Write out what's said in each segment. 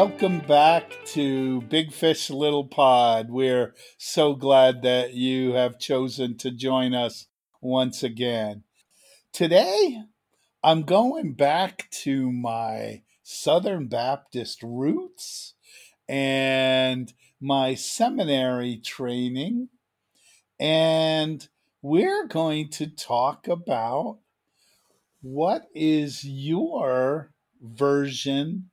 Welcome back to Big Fish Little Pod. We're so glad that you have chosen to join us once again. Today, I'm going back to my Southern Baptist roots and my seminary training, and we're going to talk about what is your version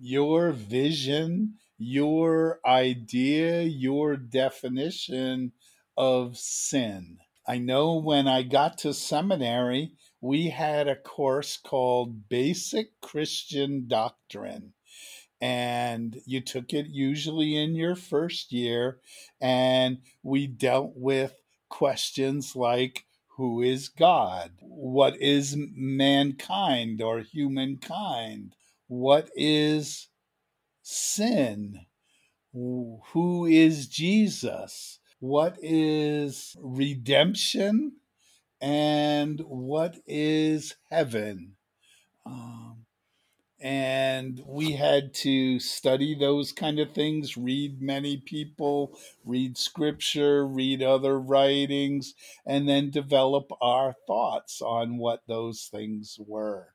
your vision, your idea, your definition of sin. I know when I got to seminary, we had a course called Basic Christian Doctrine. And you took it usually in your first year, and we dealt with questions like who is God? What is mankind or humankind? What is sin? Who is Jesus? What is redemption? And what is heaven? Um, and we had to study those kind of things, read many people, read scripture, read other writings, and then develop our thoughts on what those things were.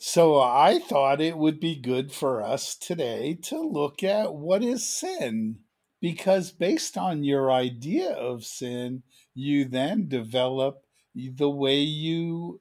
So I thought it would be good for us today to look at what is sin. Because based on your idea of sin, you then develop the way you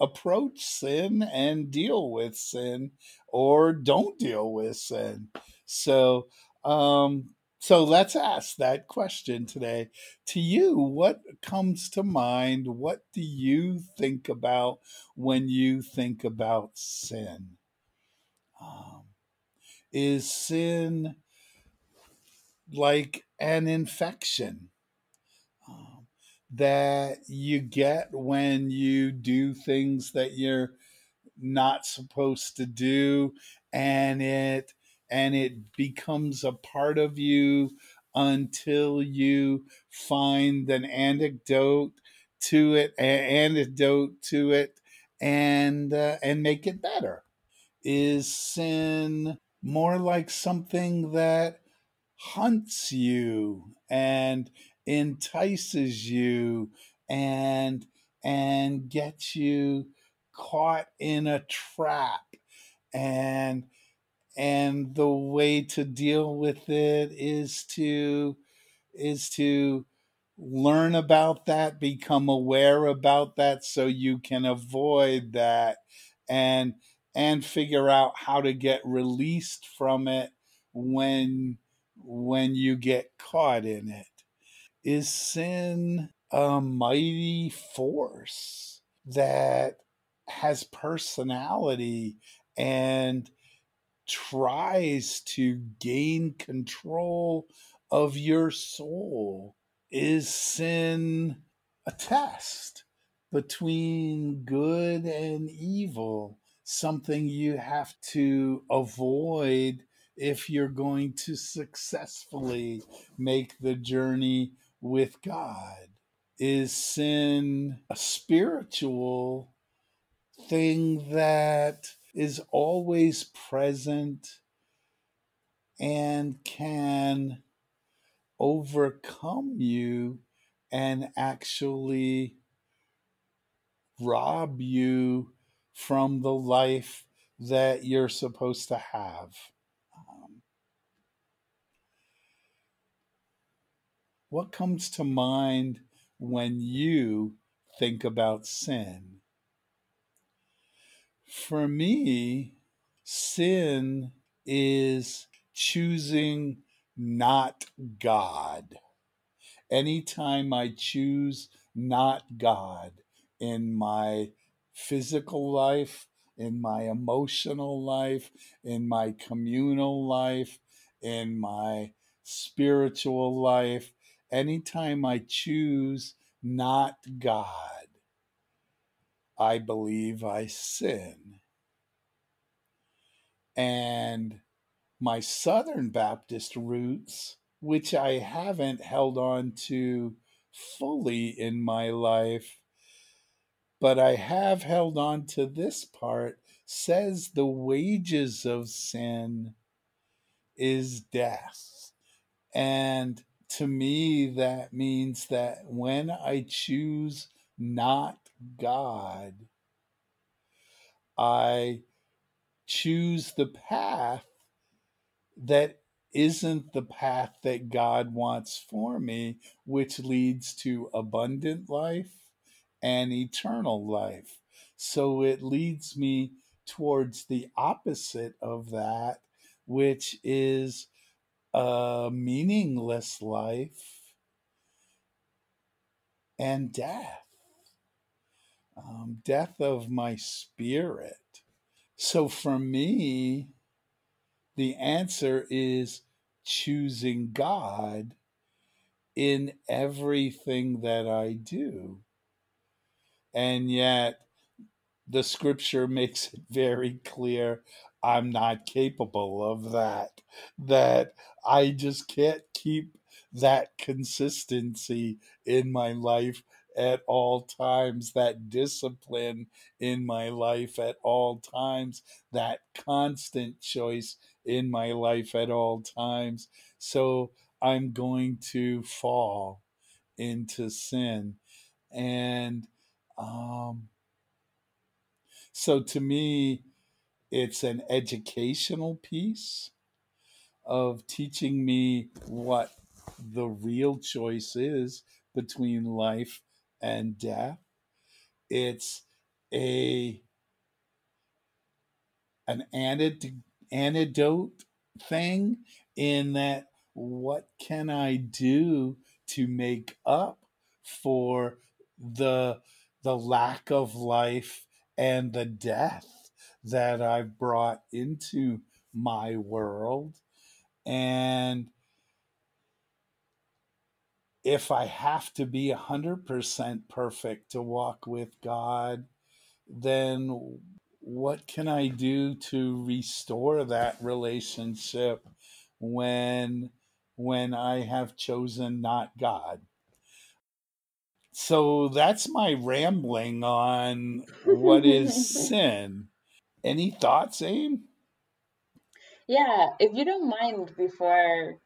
approach sin and deal with sin or don't deal with sin. So um, so let's ask that question today. To you, what comes to mind? What do you think about when you think about sin? Um, is sin like an infection um, that you get when you do things that you're not supposed to do and it and it becomes a part of you until you find an anecdote to it, an antidote to it, and uh, and make it better. Is sin more like something that hunts you and entices you and and gets you caught in a trap and and the way to deal with it is to is to learn about that become aware about that so you can avoid that and and figure out how to get released from it when when you get caught in it. Is sin a mighty force that has personality and tries to gain control of your soul. Is sin a test between good and evil? Something you have to avoid if you're going to successfully make the journey with God? Is sin a spiritual thing that is always present and can overcome you and actually rob you from the life that you're supposed to have. Um, what comes to mind when you think about sin? For me, sin is choosing not God. Anytime I choose not God in my physical life, in my emotional life, in my communal life, in my spiritual life, anytime I choose not God, I believe I sin. And my Southern Baptist roots, which I haven't held on to fully in my life, but I have held on to this part, says the wages of sin is death. And to me, that means that when I choose not God, I choose the path that isn't the path that God wants for me, which leads to abundant life and eternal life. So it leads me towards the opposite of that, which is a meaningless life and death, um, death of my spirit. So for me, the answer is choosing God in everything that I do. And yet, the scripture makes it very clear I'm not capable of that, that I just can't keep that consistency in my life at all times, that discipline in my life at all times, that constant choice in my life at all times. So I'm going to fall into sin. And um, so to me, it's an educational piece of teaching me what the real choice is between life and death. It's a an antidote thing in that what can I do to make up for the the lack of life and the death that I've brought into my world and if I have to be 100% perfect to walk with God, then what can I do to restore that relationship when when I have chosen not God? So that's my rambling on what is sin. Any thoughts, Aim? Yeah, if you don't mind, before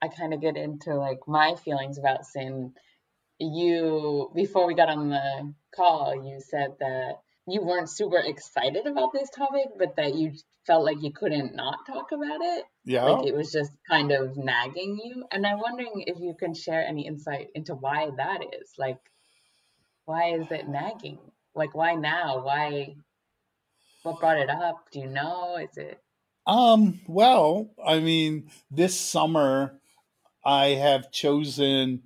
I kind of get into like my feelings about sin, you before we got on the call, you said that you weren't super excited about this topic, but that you felt like you couldn't not talk about it. Yeah. Like it was just kind of nagging you. And I'm wondering if you can share any insight into why that is. Like, why is it nagging? Like, why now? Why? What brought it up? Do you know? Is it? Um, well, I mean, this summer I have chosen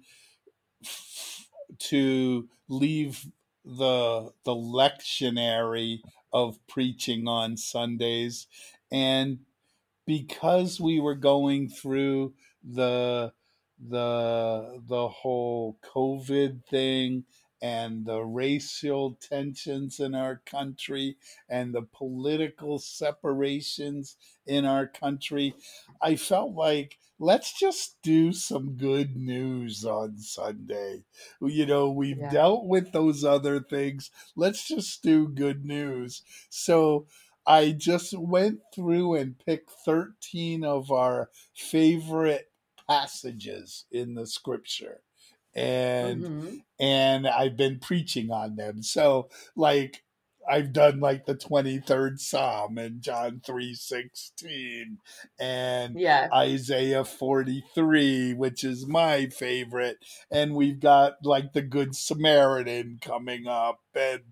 f- to leave the the lectionary of preaching on Sundays. And because we were going through the the the whole covid thing and the racial tensions in our country and the political separations in our country i felt like let's just do some good news on Sunday. You know, we've yeah. dealt with those other things. Let's just do good news. So I just went through and picked 13 of our favorite passages in the scripture. And mm-hmm. and I've been preaching on them. So like I've done like the 23rd Psalm and John 3:16 and yeah. Isaiah 43 which is my favorite and we've got like the good Samaritan coming up and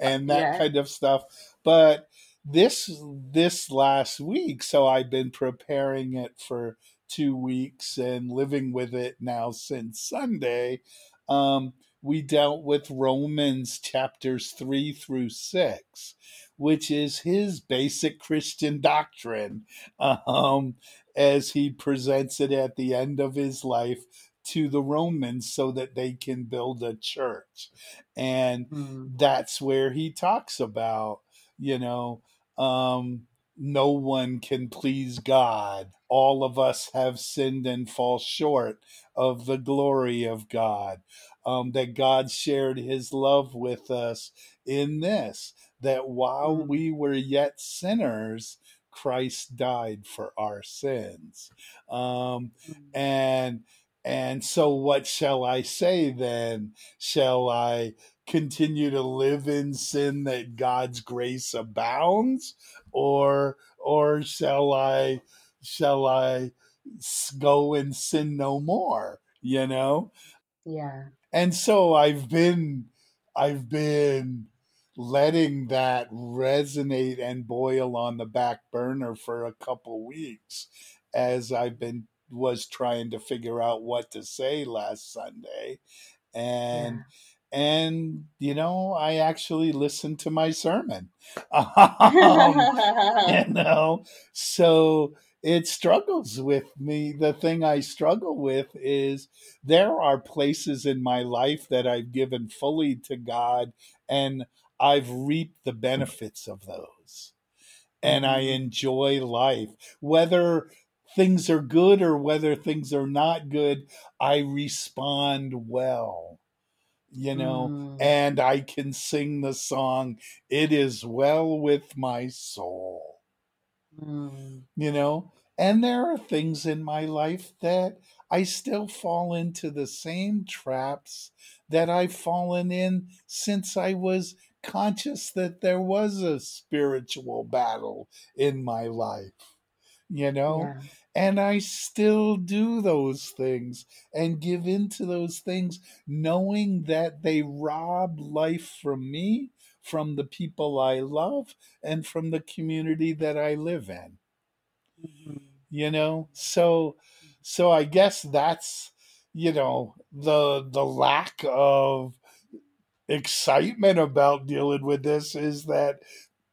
and that yeah. kind of stuff but this this last week so I've been preparing it for 2 weeks and living with it now since Sunday um we dealt with Romans chapters 3 through 6, which is his basic Christian doctrine um, as he presents it at the end of his life to the Romans so that they can build a church. And mm. that's where he talks about, you know, um, no one can please God. All of us have sinned and fall short of the glory of God um, that God shared his love with us in this, that while mm. we were yet sinners, Christ died for our sins. Um, Mm. and and so what shall I say then? Shall I continue to live in sin that God's grace abounds or or shall I shall I go and sin no more, you know? Yeah. And so i've been i've been letting that resonate and boil on the back burner for a couple weeks as i've been was trying to figure out what to say last sunday. And and you know i actually listened to my sermon. Um, Yeah. you know? So it struggles with me the thing i struggle with is there are places in my life that i've given fully to god and i've reaped the benefits of those and i Mhm. enjoy life whether things are good or whether things are not good i respond well you know Mm. and i can sing the song it is well with my soul Mm. you know and there are things in my life that i still fall into the same traps that i've fallen in since i was conscious that there was a spiritual battle in my life you know Yeah. and i still do those things and give in to those things knowing that they rob life from me from the people i love and from the community that i live in. Mhm. you know? So so i guess that's you know the the lack of excitement about dealing with this is that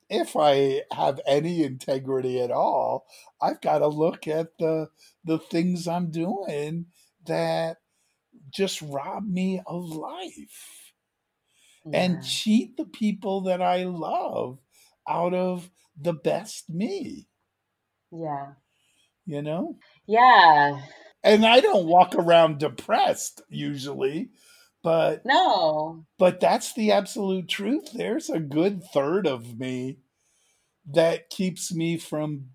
if i have any integrity at all i've got to look at the the things i'm doing that just rob me of life Yeah. and cheat the people that i love out of the best me Yeah. you know Yeah. and I don't walk around depressed usually, but No. but that's the absolute truth. There's a good third of me that keeps me from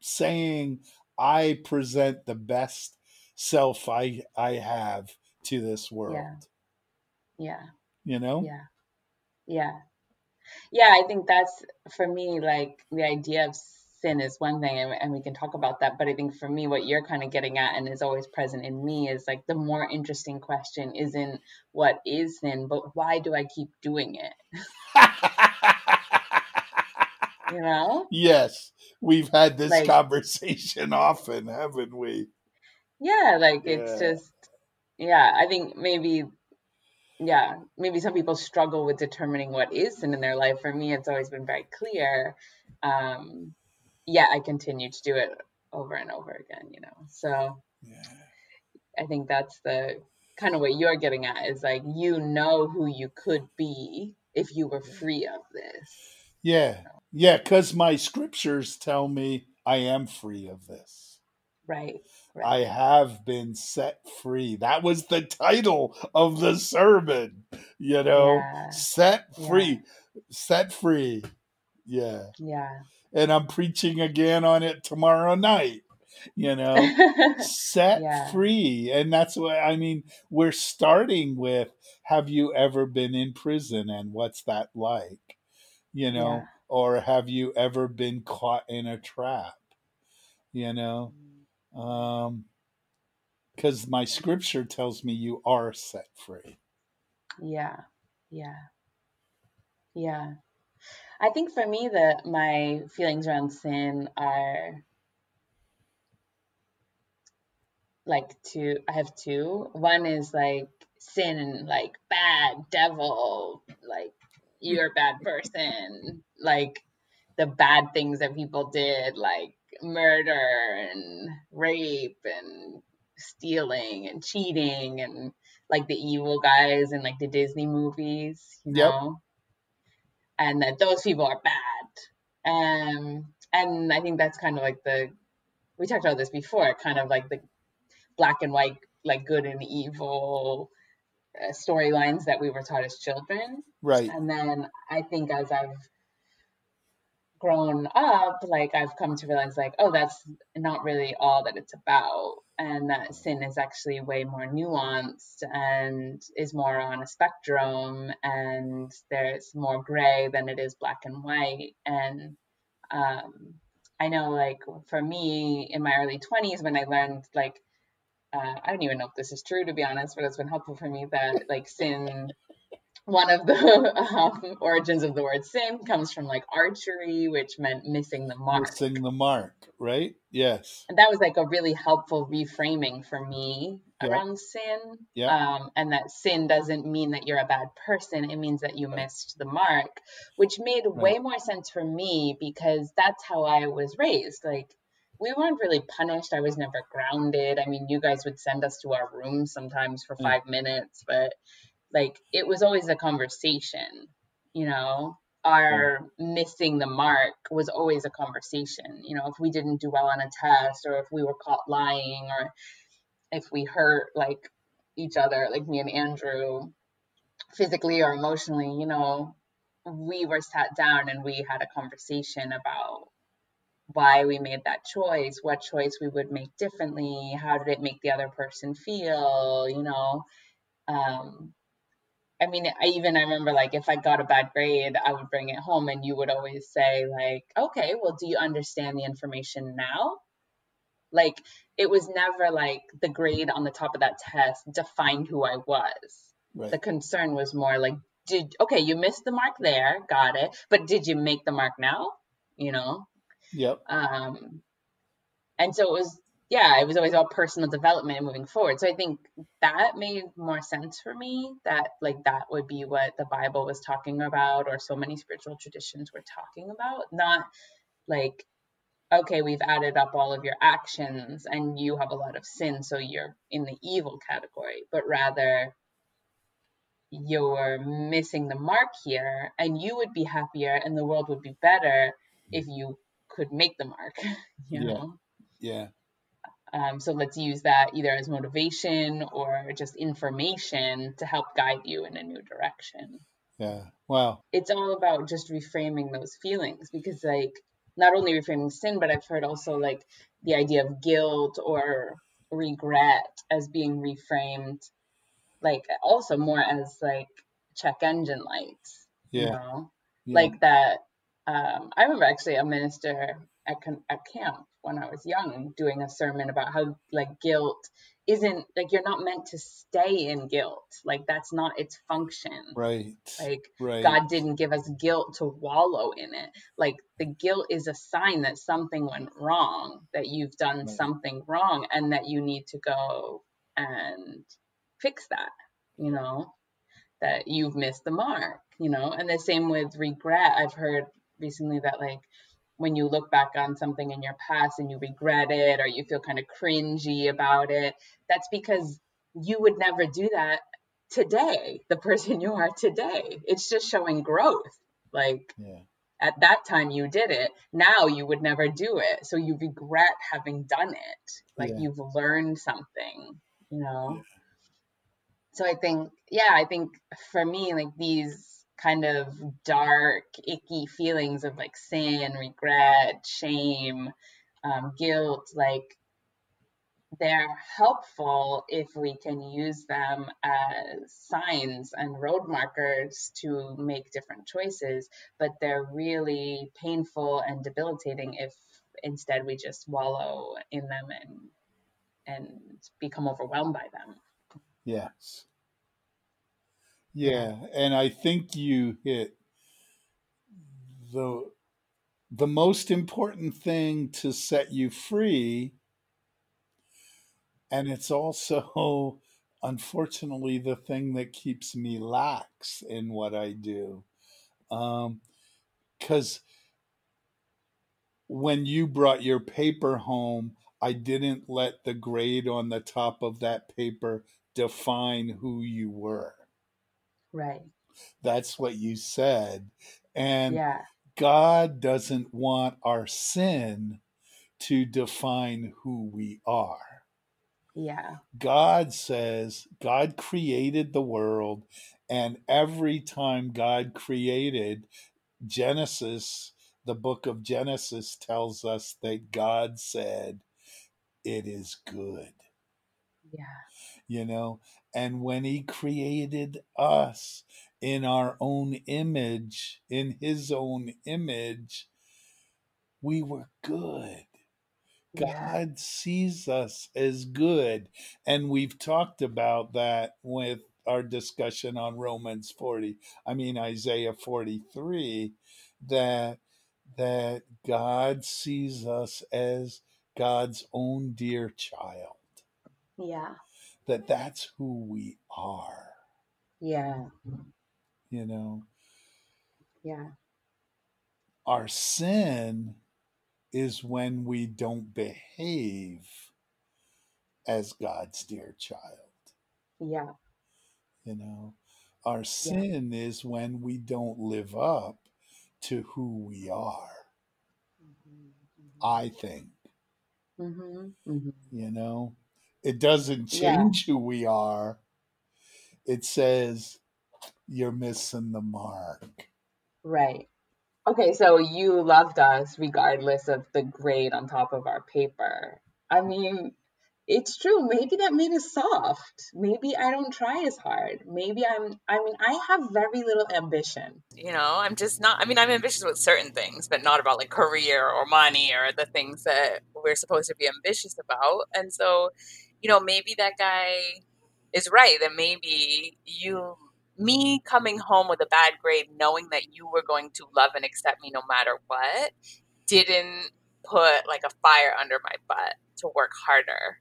saying I present the best self I I have to this world. Yeah. You know? Yeah. Yeah. Yeah. I think that's for me, like the idea of sin is one thing, and, and we can talk about that. But I think for me, what you're kind of getting at and is always present in me is like the more interesting question isn't what is sin, but why do I keep doing it? You know? yes, we've had this Like- conversation often, haven't we? Yeah. Like it's just, yeah. I think maybe yeah, maybe some people struggle with determining what is sin in their life. For me, it's always been very clear. Um, yet I continue to do it over and over again, you know. So Yeah. I think that's the kind of what you're getting at is like you know who you could be if you were free of this. Yeah. Yeah, because my scriptures tell me I am free of this. Right. I have been set free. That was the title of the sermon, you know, Yeah. set Yeah. free, set free. Yeah. Yeah. And I'm preaching again on it tomorrow night, you know, set Yeah. free. And that's what I mean. We're starting with Have you ever been in prison and what's that like? You know, Yeah. or have you ever been caught in a trap? You know, mm. Um because my scripture tells me you are set free Yeah. Yeah. Yeah. I think for me that my feelings around sin are like two I have two. One is like sin like bad devil, like you're a bad person, like the bad things that people did, like murder and rape and stealing and cheating and like the evil guys in like the Disney movies, you Yep. know. And that those people are bad. Um and I think that's kind of like the we talked about this before, kind of like the black and white, like good and evil uh, storylines that we were taught as children. right And then I think as I've grown up, like I've come to realize, like, oh, that's not really all that it's about, and that sin is actually way more nuanced and is more on a spectrum, and there's more gray than it is black and white. And um, I know, like, for me in my early 20s, when I learned, like, uh, I don't even know if this is true to be honest, but it's been helpful for me that like sin one of the um, origins of the word sin comes from like archery, which meant missing the mark. Missing the mark, right? Yes. And that was like a really helpful reframing for me yeah. around sin. Yeah. Um, and that sin doesn't mean that you're a bad person, it means that you right. missed the mark, which made right. way more sense for me because that's how I was raised. Like, we weren't really punished. I was never grounded. I mean, you guys would send us to our rooms sometimes for five yeah. minutes, but like it was always a conversation you know? Our missing the mark was always a conversation you know? If we didn't do well on a test or if we were caught lying or if we hurt like each other like me and andrew physically or emotionally you know we were sat down and we had a conversation about why we made that choice what choice we would make differently how did it make the other person feel you know? Um, I mean, I even I remember like if I got a bad grade, I would bring it home and you would always say like, "Okay, well, do you understand the information now?" Like it was never like the grade on the top of that test defined who I was. Right. The concern was more like, did okay, you missed the mark there, got it, but did you make the mark now? You know. Yep. Um, and so it was yeah, it was always all personal development and moving forward. So I think that made more sense for me that like that would be what the Bible was talking about or so many spiritual traditions were talking about, not like okay, we've added up all of your actions and you have a lot of sin so you're in the evil category, but rather you're missing the mark here and you would be happier and the world would be better if you could make the mark, you know. Yeah. yeah. Um, so let's use that either as motivation or just information to help guide you in a new direction. Yeah. Wow. It's all about just reframing those feelings because, like, not only reframing sin, but I've heard also like the idea of guilt or regret as being reframed, like, also more as like check engine lights. Yeah. You know? yeah. Like that. Um, I remember actually a minister at, at camp when I was young doing a sermon about how like guilt isn't like you're not meant to stay in guilt. Like that's not its function. Right. Like right. God didn't give us guilt to wallow in it. Like the guilt is a sign that something went wrong, that you've done right. something wrong and that you need to go and fix that, you know, that you've missed the mark, you know. And the same with regret. I've heard recently that like when you look back on something in your past and you regret it or you feel kind of cringy about it, that's because you would never do that today, the person you are today. It's just showing growth. Like yeah. at that time you did it. Now you would never do it. So you regret having done it. Like yeah. you've learned something, you know? Yeah. So I think, yeah, I think for me, like these kind of dark, icky feelings of like sin, regret, shame, um, guilt, like they're helpful if we can use them as signs and road markers to make different choices, but they're really painful and debilitating if instead we just wallow in them and and become overwhelmed by them. Yes. Yeah, and I think you hit the the most important thing to set you free and it's also unfortunately the thing that keeps me lax in what I do. Um cuz when you brought your paper home, I didn't let the grade on the top of that paper define who you were. Right. That's what you said. And yeah. God doesn't want our sin to define who we are. Yeah. God says God created the world, and every time God created, Genesis the book of Genesis tells us that God said, It is good. Yeah. You know, and when He created us in our own image, in His own image, we were good. Yeah. God sees us as good. And we've talked about that with our discussion on Romans 40, I mean Isaiah 43, that that God sees us as God's own dear child. Yeah. That that's who we are, Yeah. you know. Yeah. Our sin is when we don't behave as God's dear child. Yeah. You know, our sin is when we don't live up to who we are, I think. Mm-hmm. Mm-hmm. You know, it doesn't Yeah. change who we are, it says you're missing the mark. Right. Okay, so you loved us regardless of the grade on top of our paper. I mean, it's true. Maybe that made us soft. Maybe I don't try as hard. Maybe I'm, I mean, I have very little ambition. You know, I'm just not, I mean, I'm ambitious with certain things, but not about like career or money or the things that we're supposed to be ambitious about. And so, you know, maybe that guy is right that maybe you, me coming home with a bad grade, knowing that you were going to love and accept me no matter what, didn't put like a fire under my butt to work harder,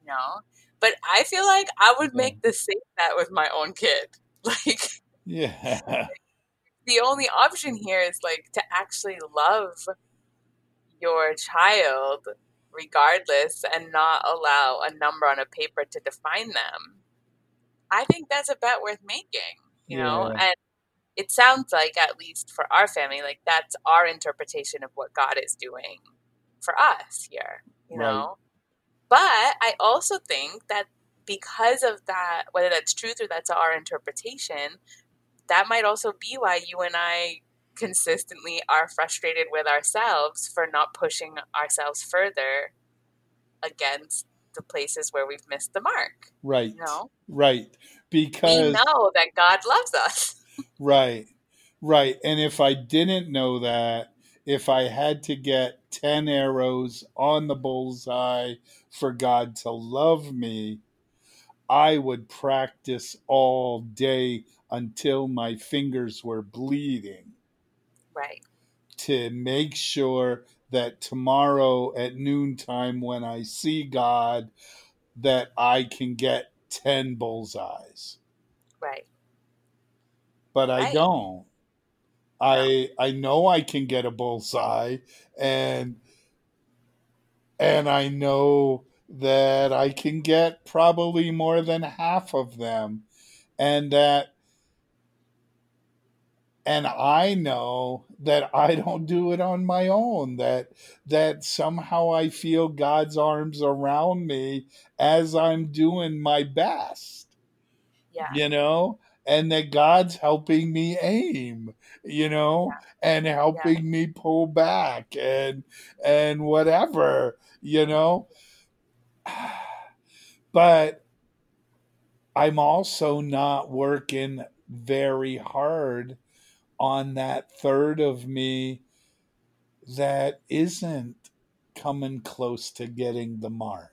you know? But I feel like I would make the same bet with my own kid. Like, Yeah. the only option here is like to actually love your child regardless and not allow a number on a paper to define them. I think that's a bet worth making, you know? Yeah. And it sounds like, at least for our family, like that's our interpretation of what God is doing for us here, you Right. know? But I also think that because of that, whether that's truth or that's our interpretation, that might also be why you and I consistently are frustrated with ourselves for not pushing ourselves further against the places where we've missed the mark. Right. You know, Right. Because we know that God loves us. Right. Right. And if I didn't know that, if I had to get 10 arrows on the bullseye for God to love me, I would practice all day until my fingers were bleeding Right. to make sure that tomorrow at noontime when I see God that I can get 10 bullseyes. Right. but I Right. don't. I I know I can get a bullseye and and I know that I can get probably more than half of them and that and I know that I don't do it on my own that that somehow I feel God's arms around me as I'm doing my best Yeah. you know and that god's helping me aim you know and helping me pull back and and whatever you know. But i'm also not working very hard on that third of me that isn't coming close to getting the mark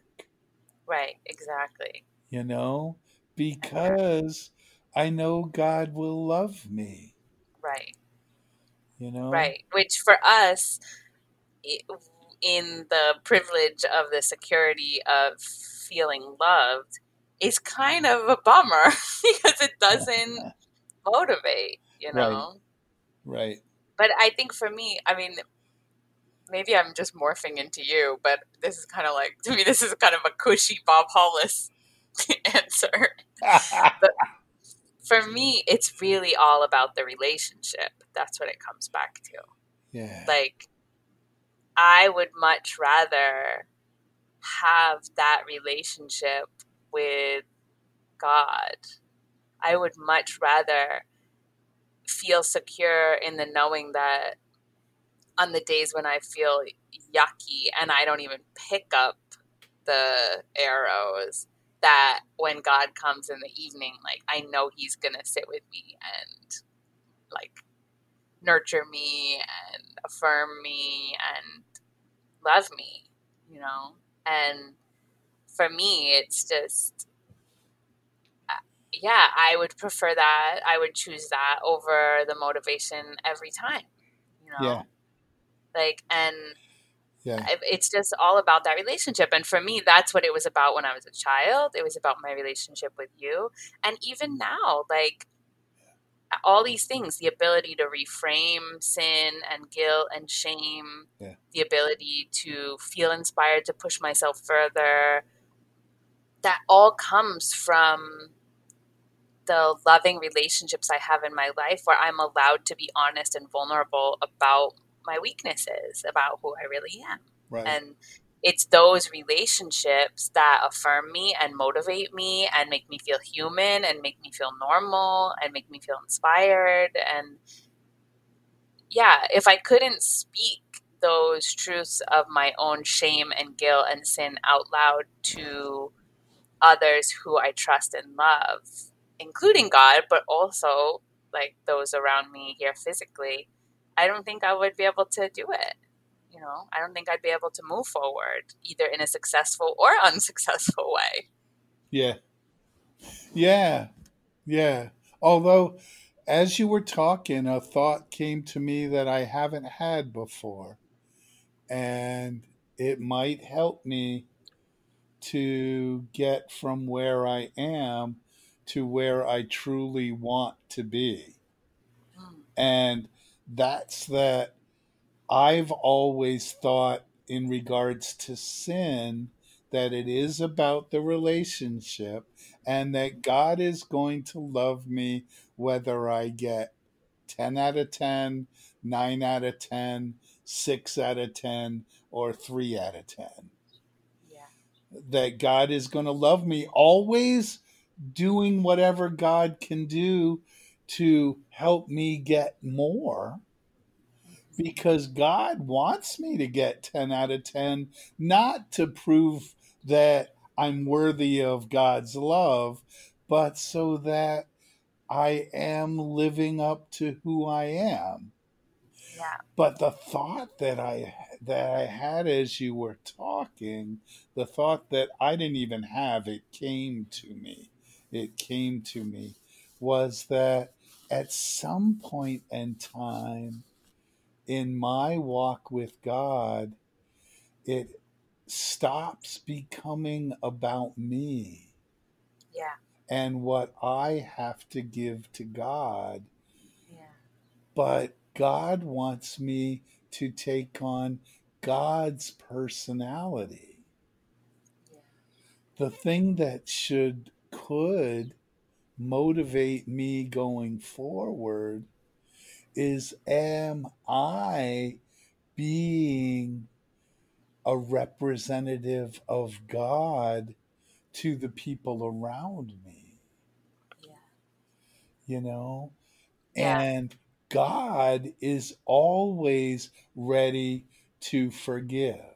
Right. Exactly. you know, because I know God will love me, Right. you know? Right. Which for us, in the privilege of the security of feeling loved, is kind of a bummer because it doesn't motivate, you know? Right. But I think for me, I mean, maybe I'm just morphing into you, but this is kind of like, to me, this is kind of a cushy Bob Hollis answer. but For me, it's really all about the relationship. That's what it comes back to. yeah. like I would much rather have that relationship with God. I would much rather feel secure in the knowing that on the days when I feel yucky and I don't even pick up the arrows, that when God comes in the evening, like I know He's gonna sit with me and like nurture me and affirm me and love me, you know? And for me, it's just, yeah, I would prefer that. I would choose that over the motivation every time, you know? Yeah. Like, and Yeah. it's just all about that relationship. And for me, that's what it was about when I was a child. It was about my relationship with you. And even now, like, all these things the ability to reframe sin and guilt and shame Yeah. the ability to feel inspired to push myself further that all comes from the loving relationships i have in my life where i'm allowed to be honest and vulnerable about my weaknesses about who i really am Right. and it's those relationships that affirm me and motivate me and make me feel human and make me feel normal and make me feel inspired and yeah if i couldn't speak those truths of my own shame and guilt and sin out loud to others who i trust and love including god but also like those around me here physically i don't think i would be able to do it you know, I don't think I'd be able to move forward either in a successful or unsuccessful way. Yeah. Yeah. Yeah. Although, as you were talking, a thought came to me that I haven't had before. And it might help me to get from where I am to where I truly want to be. Mm. And that's that I've always thought, in regards to sin, that it is about the relationship and that God is going to love me whether I get 10 out of 10, 9 out of 10, 6 out of 10, or 3 out of 10. Yeah. That God is going to love me always doing whatever God can do to help me get more because God wants me to get 10 out of 10, not to prove that I'm worthy of God's love, but so that I am living up to who I am. Yeah. But the thought that I that I had as you were talking, the thought that I didn't even have, it came to me. It came to me was that at some point in time in my walk with God, it stops becoming about me Yeah. and what I have to give to God, Yeah. but God wants me to take on God's personality. Yeah. The thing that should, could motivate me going forward is am I being a representative of God to the people around me? Yeah. You know? Yeah. And God is always ready to forgive.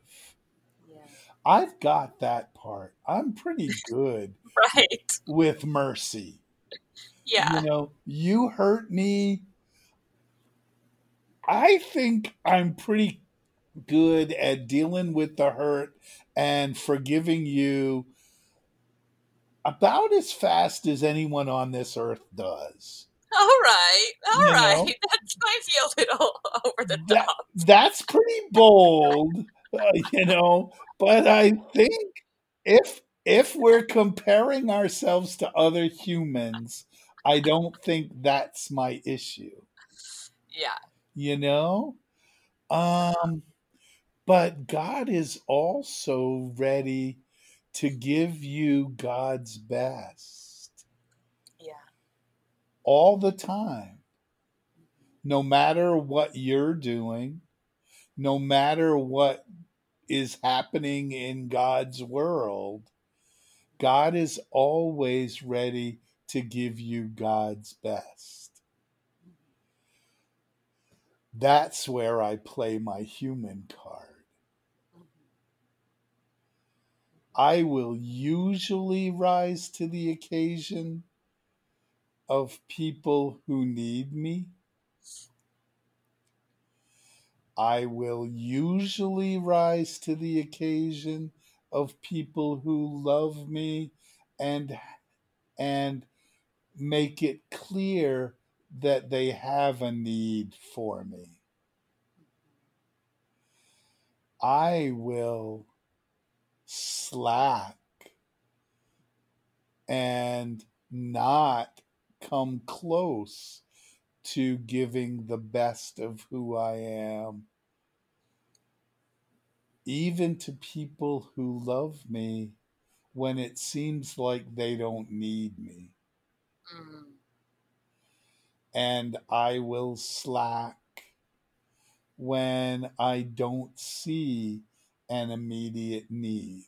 I've got that part. I'm pretty good Right. with mercy. Yeah. You know, you hurt me. I think I'm pretty good at dealing with the hurt and forgiving you about as fast as anyone on this earth does. All right. All You right. know? That might be a little over the That, top. that's pretty bold, uh, you know, but I think if if we're comparing ourselves to other humans, I don't think that's my issue. Yeah. you know um but god is also ready to give you god's best Yeah. all the time no matter what you're doing no matter what is happening in god's world god is always ready to give you god's best That's where I play my human card. I will usually rise to the occasion of people who need me. I will usually rise to the occasion of people who love me and and make it clear that they have a need for me. I will slack and not come close to giving the best of who I am, even to people who love me when it seems like they don't need me. Mm. And I will slack when I don't see an immediate need.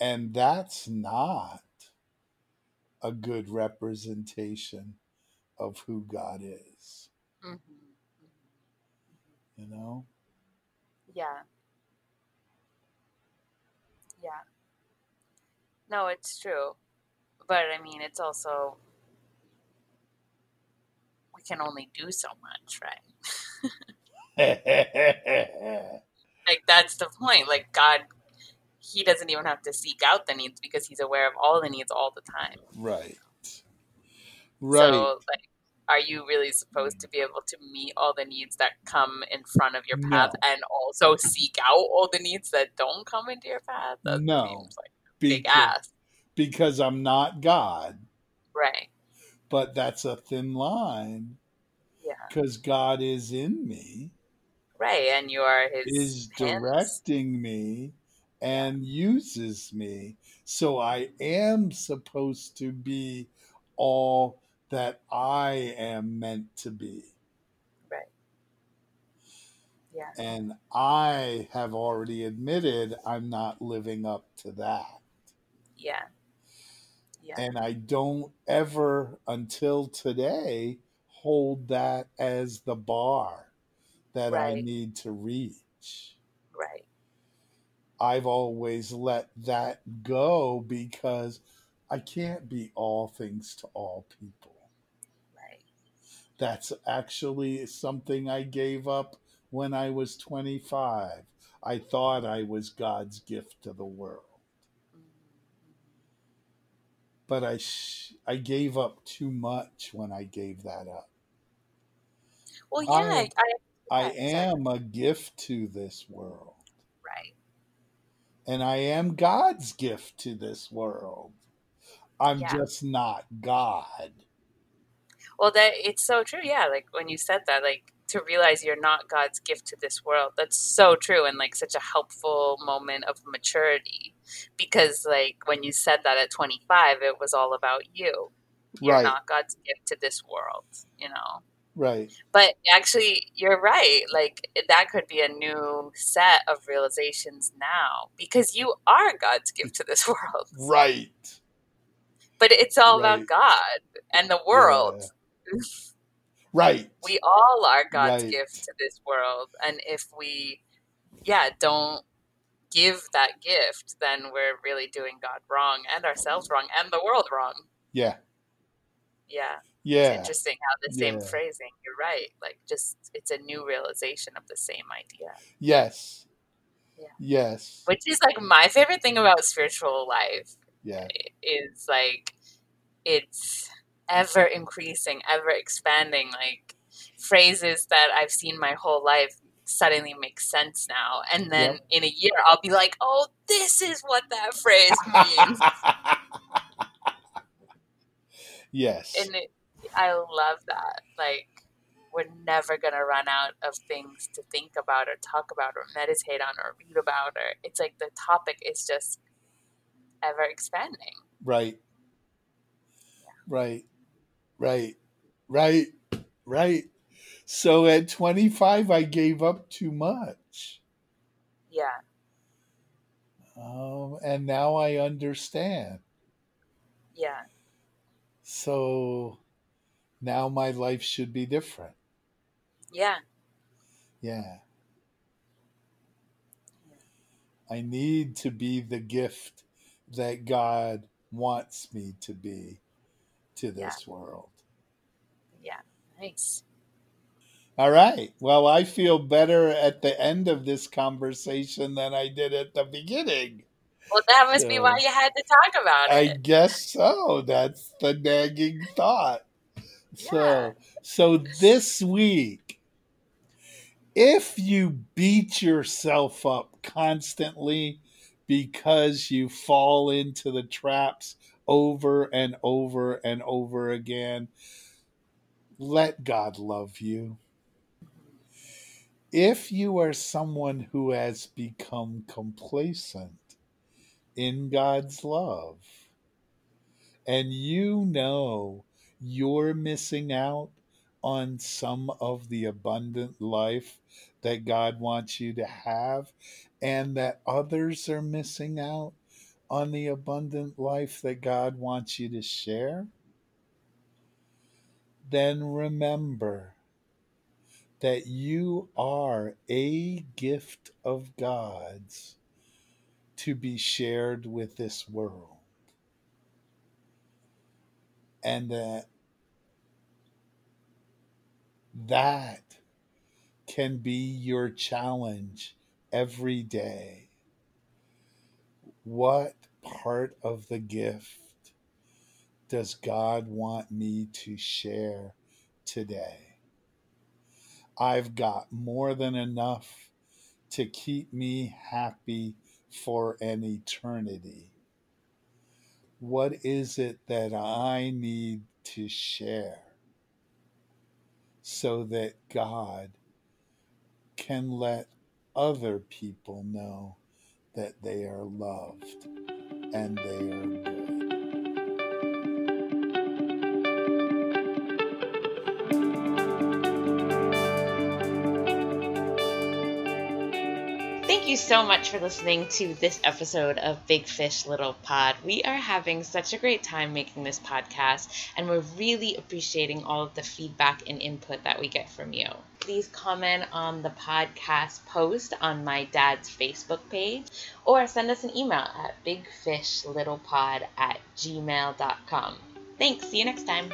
And that's not a good representation of who God is, hmm you know? Yeah. Yeah. No, it's true. But I mean, it's also, we can only do so much, right? Like, that's the point. Like, God, He doesn't even have to seek out the needs because He's aware of all the needs all the time. right. Right. So, like, are you really supposed to be able to meet all the needs that come in front of your path No. and also seek out all the needs that don't come into your path? That No. like big because, ask. because I'm not God, Right. but that's a thin line Yeah. because God is in me, Right. And you are His is hands. directing me, and uses me. So I am supposed to be all that I am meant to be. Right. Yeah. And I have already admitted I'm not living up to that. Yeah. Yeah. And I don't ever, until today, hold that as the bar that I need to reach. I've always let that go because I can't be all things to all people. Right. That's actually something I gave up when I was 25. I thought I was God's gift to the world. But I, sh- I gave up too much when I gave that up. Well, yeah. I, I, I am a gift to this world. And I am God's gift to this world. I'm Yeah. just not God. Well, that it's so true. Yeah. Like when you said that, like to realize you're not God's gift to this world. That's so true and like such a helpful moment of maturity because like when you said that at 25, it was all about you. You're Right, not God's gift to this world, you know. Right. But actually, you're right. Like eh, that could be a new set of realizations now because you are God's gift to this world. Right. But it's all about God and the world. Yeah. Right. We all are God's Right. gift to this world. And if we, yeah, don't give that gift, then we're really doing God wrong and ourselves wrong and the world wrong. Yeah. Yeah. It's Yeah. interesting how the same Yeah. phrasing, you're right. Like just, it's a new realization of the same idea. Yes. Yeah. Yes. Which is like my favorite thing about spiritual life Yeah. Eh, is like it's ever increasing, ever expanding. Like phrases that I've seen my whole life suddenly make sense now. And then Yep. in a year, I'll be like, oh, this is what that phrase means. yes. and it, I love that. Like, we're never going to run out of things to think about or talk about or meditate on or read about. Or it's like the topic is just ever expanding. Right. Right. Right. Right. Right. So at 25, I gave up too much. Yeah. Um, and now I understand. Yeah. So now my life should be different. Yeah. Yeah. I need to be the gift that God wants me to be to this yeah. world. Yeah. Nice. All right. Well, I feel better at the end of this conversation than I did at the beginning. Well, that must so, be why you had to talk about it. I guess so. That's the nagging thought. Yeah. So, so this week, if you beat yourself up constantly because you fall into the traps over and over and over again, let God love you. If you are someone who has become complacent in God's love and you know you're missing out on some of the abundant life that God wants you to have, and that others are missing out on the abundant life that God wants you to share, then remember that you are a gift of God's to be shared with this world. And that that can be your challenge every day. What part of the gift does God want me to share today? I've got more than enough to keep me happy for an eternity. What is it that I need to share so that God can let other people know that they are loved and they are good. So much for listening to this episode of Big Fish Little Pod. We are having such a great time making this podcast, and we're really appreciating all of the feedback and input that we get from you. Please comment on the podcast post on my dad's Facebook page, or send us an email at bigfishlittlepod at gmail.com. Thanks. See you next time.